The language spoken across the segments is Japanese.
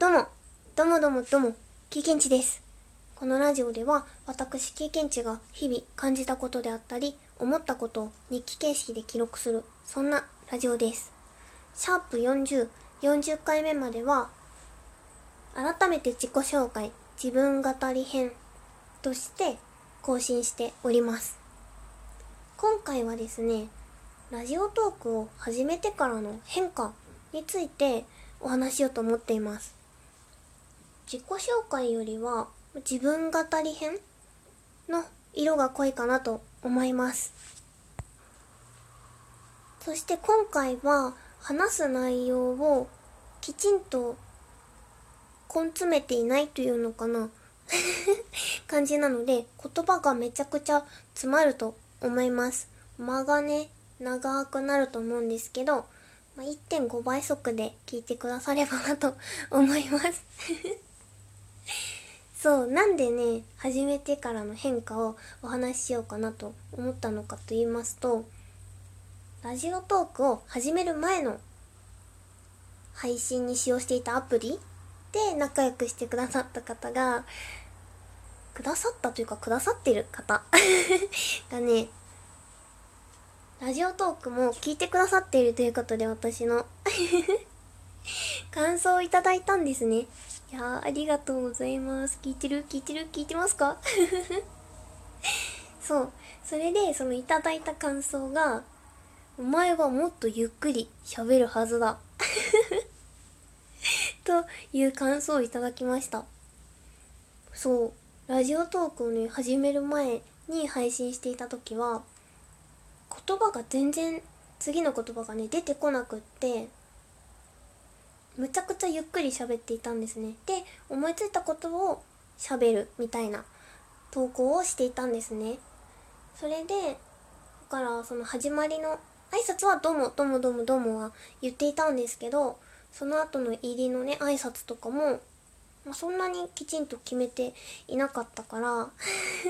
どうも、どうもどうもどうも、経験値です。このラジオでは、私経験値が日々感じたことであったり、思ったことを日記形式で記録する、そんなラジオです。シャープ40、40回目までは、改めて自己紹介、自分語り編として更新しております。今回はですね、ラジオトークを始めてからの変化についてお話ししようと思っています。自己紹介よりは自分語り編の色が濃いかなと思います。そして今回は話す内容をきちんと根詰めていないというのかな 感じなので言葉がめちゃくちゃ詰まると思います。間がね、長くなると思うんですけど、まあ、1.5倍速で聞いてくださればなと思います。そう、なんでね、始めてからの変化をお話ししようかなと思ったのかと言いますと、ラジオトークを始める前の配信に使用していたアプリで仲良くしてくださった方が、くださったというかくださってる方 がね、ラジオトークも聞いてくださっているということで私の 感想をいただいたんですね。いやー、ありがとうございます。聞いてる？聞いてる？聞いてますか？そう。それで、そのいただいた感想が、お前はもっとゆっくり喋るはずだ。という感想をいただきました。そう。ラジオトークをね、始める前に配信していた時は、言葉が全然、次の言葉がね、出てこなくって、むちゃくちゃゆっくり喋っていたんですね。で、思いついたことを喋るみたいな投稿をしていたんですね。それで、だからその始まりの挨拶はどうもどうもどうもどうもは言っていたんですけど、その後の入りのね、挨拶とかも、まあ、そんなにきちんと決めていなかったから、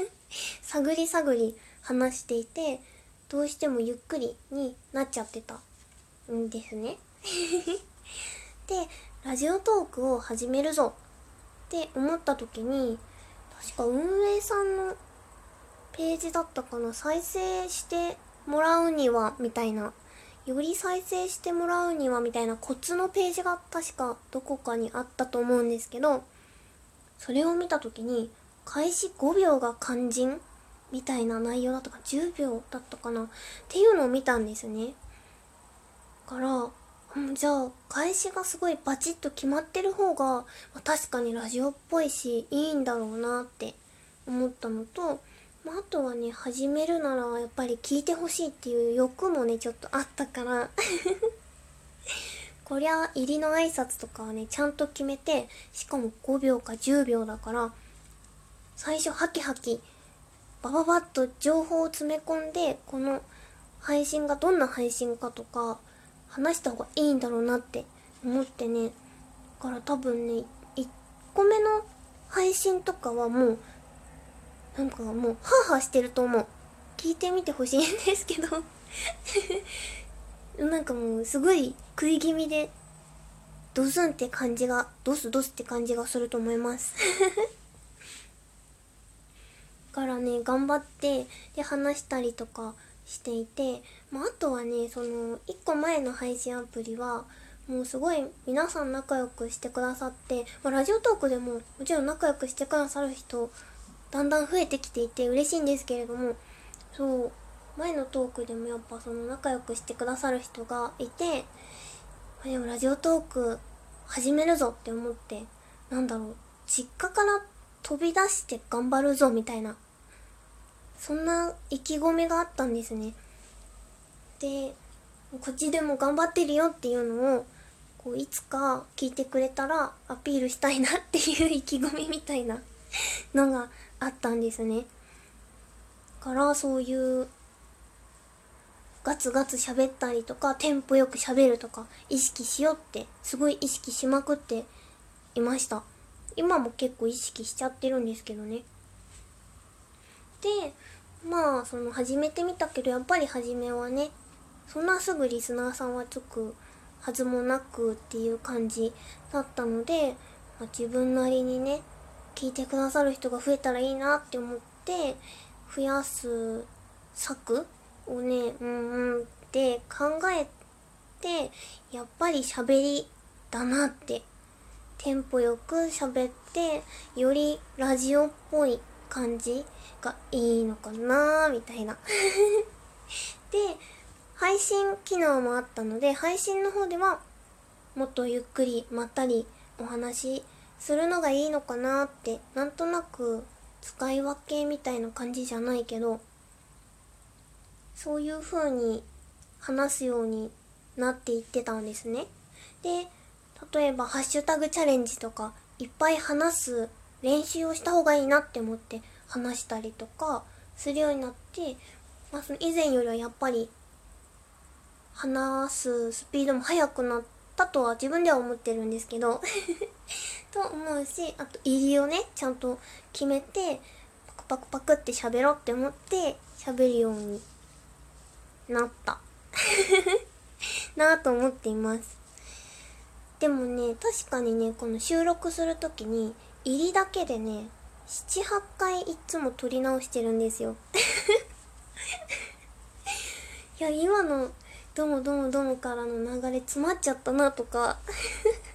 探り探り話していて、どうしてもゆっくりになっちゃってたんですね。で、ラジオトークを始めるぞ。って思った時に、確か運営さんのページだったかな、再生してもらうには、みたいな、より再生してもらうには、みたいな。コツのページが確かどこかにあったと思うんですけど、それを見た時に、開始5秒が肝心みたいな内容だったか、10秒だったかな。っていうのを見たんですね。から、うん、じゃあ開始がすごいバチッと決まってる方が、ま、確かにラジオっぽいしいいんだろうなって思ったのと、まあ、あとはね始めるならやっぱり聞いてほしいっていう欲もねちょっとあったから。こりゃ入りの挨拶とかはねちゃんと決めてしかも5秒か10秒だから最初ハキハキバババッと情報を詰め込んでこの配信がどんな配信かとか話した方がいいんだろうなって思ってね。だから多分ね1個目の配信とかはもうなんかもうハーハーしてると思う。聞いてみてほしいんですけど。なんかもうすごい食い気味でドスンって感じがドスドスって感じがすると思います。からね頑張ってで話したりとかしていて、まあ、あとはねその1個前の配信アプリはもうすごい皆さん仲良くしてくださって、まあ、ラジオトークでももちろん仲良くしてくださる人だんだん増えてきていて嬉しいんですけれどもそう前のトークでもやっぱその仲良くしてくださる人がいて、ま、でもラジオトーク始めるぞって思ってなんだろう実家から飛び出して頑張るぞみたいなそんな意気込みがあったんですね。で、こっちでも頑張ってるよっていうのを、こう、いつか聞いてくれたらアピールしたいなっていう意気込みみたいなのがあったんですね。から、そういう、ガツガツ喋ったりとか、テンポよく喋るとか、意識しようって、すごい意識しまくっていました。今も結構意識しちゃってるんですけどね。で、まあその始めてみたけどやっぱり初めはねそんなすぐリスナーさんはつくはずもなくっていう感じだったのでまあ、自分なりにね聞いてくださる人が増えたらいいなって思って増やす策をねうんうんって考えてやっぱり喋りだなってテンポよく喋ってよりラジオっぽい感じがいいのかなみたいな で配信機能もあったので配信の方ではもっとゆっくりまったりお話するのがいいのかなってなんとなく使い分けみたいな感じじゃないけどそういう風に話すようになっていってたんですね。で例えばハッシュタグチャレンジとかいっぱい話す練習をした方がいいなって思って話したりとかするようになって、まあ、その以前よりはやっぱり話すスピードも速くなったとは自分では思ってるんですけど と思うしあと入りをねちゃんと決めてパクパクパクって喋ろうって思って喋るようになった。なぁと思っています。でもね確かにねこの収録する時に入りだけでね78回いつも撮り直してるんですよ。いや今の「どもどもども」からの流れ詰まっちゃったなとか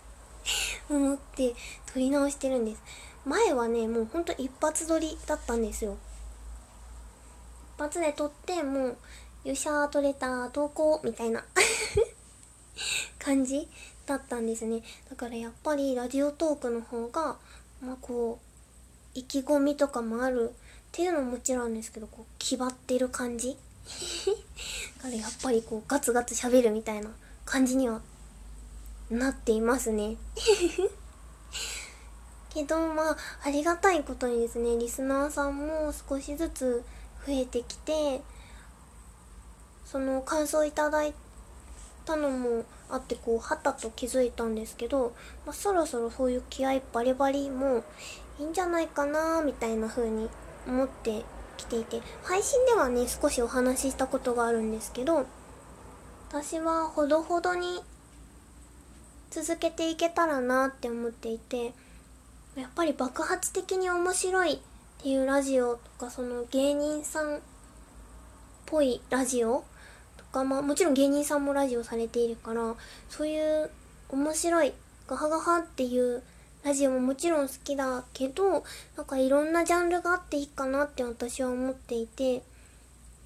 思って撮り直してるんです。前はねもうほんと一発撮りだったんですよ。一発で撮ってもう「よっしゃー撮れた投稿」みたいな 感じだったんですね。だからやっぱりラジオトークの方がまあこう意気込みとかもあるっていうのももちろんですけどこう気張ってる感じ。だからやっぱりこうガツガツ喋るみたいな感じにはなっていますね。けどまあありがたいことにですねリスナーさんも少しずつ増えてきてその感想いただいたのもあってこうはたと気づいたんですけど、まあ、そろそろそういう気合バリバリもいいんじゃないかなみたいな風に思ってきていて配信ではね少しお話ししたことがあるんですけど私はほどほどに続けていけたらなって思っていてやっぱり爆発的に面白いっていうラジオとかその芸人さんっぽいラジオか、まあ、もちろん芸人さんもラジオされているからそういう面白いガハガハっていうラジオももちろん好きだけどなんかいろんなジャンルがあっていいかなって私は思っていて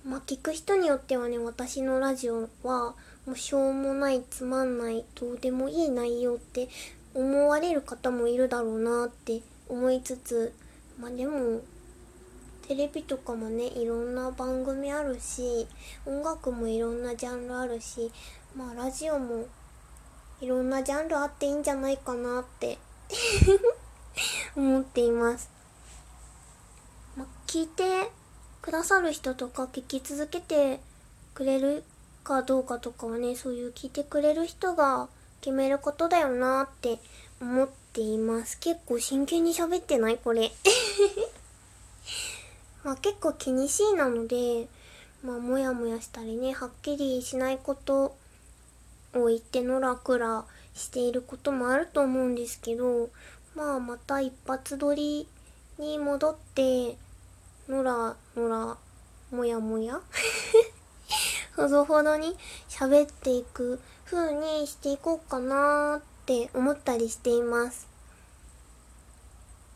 まあ聞く人によってはね私のラジオはもうしょうもないつまんないどうでもいい内容って思われる方もいるだろうなって思いつつまあでもテレビとかもねいろんな番組あるし音楽もいろんなジャンルあるしまあラジオもいろんなジャンルあっていいんじゃないかなって 思っています。まあ、聞いてくださる人とか聞き続けてくれるかどうかとかはねそういう聞いてくれる人が決めることだよなって思っています。結構真剣に喋ってない？これ。まあ結構気にしいなので、まあモヤモヤしたりね、はっきりしないことを言ってのらくらしていることもあると思うんですけど、まあまた一発撮りに戻って、のらのら、もやもや ほどほどに喋っていく風にしていこうかなって思ったりしています。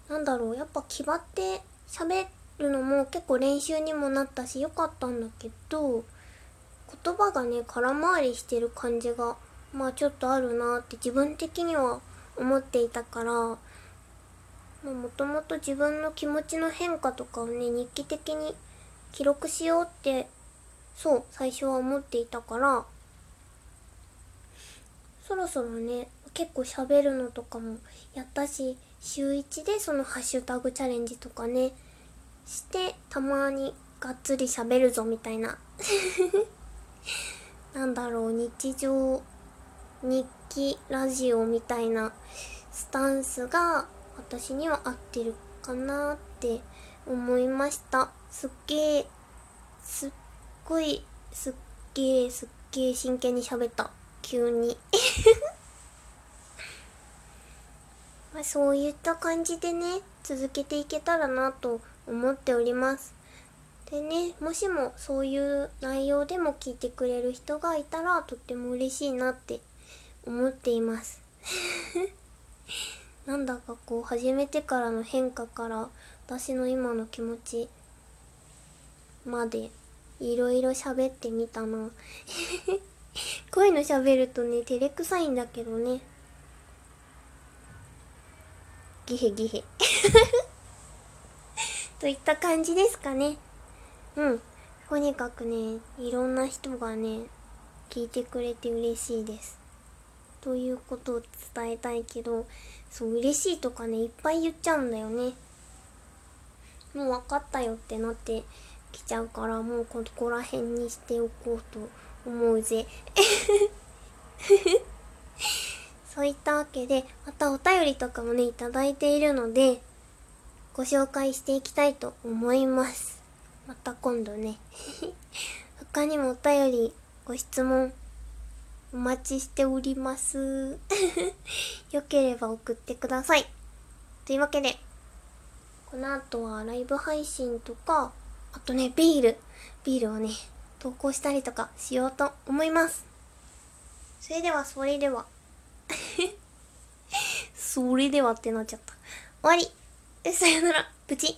なんだろう、やっぱ気張って喋ってるのも結構練習にもなったし良かったんだけど言葉がね空回りしてる感じがまあちょっとあるなって自分的には思っていたからもともと自分の気持ちの変化とかをね日記的に記録しようってそう最初は思っていたからそろそろね結構喋るのとかもやったし週1でそのハッシュタグチャレンジとかねしてたまにがっつり喋るぞみたいな。なんだろう日常日記ラジオみたいなスタンスが私には合ってるかなって思いました。すっげえすっごいすっげえすっげえ真剣に喋った。急に。まあ、そういった感じでね続けていけたらなと思っております。でねもしもそういう内容でも聞いてくれる人がいたらとっても嬉しいなって思っています。なんだかこう始めてからの変化から私の今の気持ちまでいろいろ喋ってみたな。こういうの喋るとね照れくさいんだけどね。ギヘギヘ。といった感じですかね。うん。とにかくねいろんな人がね聞いてくれて嬉しいです。ということを伝えたいけどそう嬉しいとかねいっぱい言っちゃうんだよね。もう分かったよってなってきちゃうからもうここら辺にしておこうと思うぜ。そういったわけでまたお便りとかもねいただいているのでご紹介していきたいと思います。また今度ね。他にもお便りご質問お待ちしております。よければ送ってください。というわけでこの後はライブ配信とかあとねビール。ビールをね投稿したりとかしようと思います。それではそれでは。それではってなっちゃった。終わり。さよなら。プチ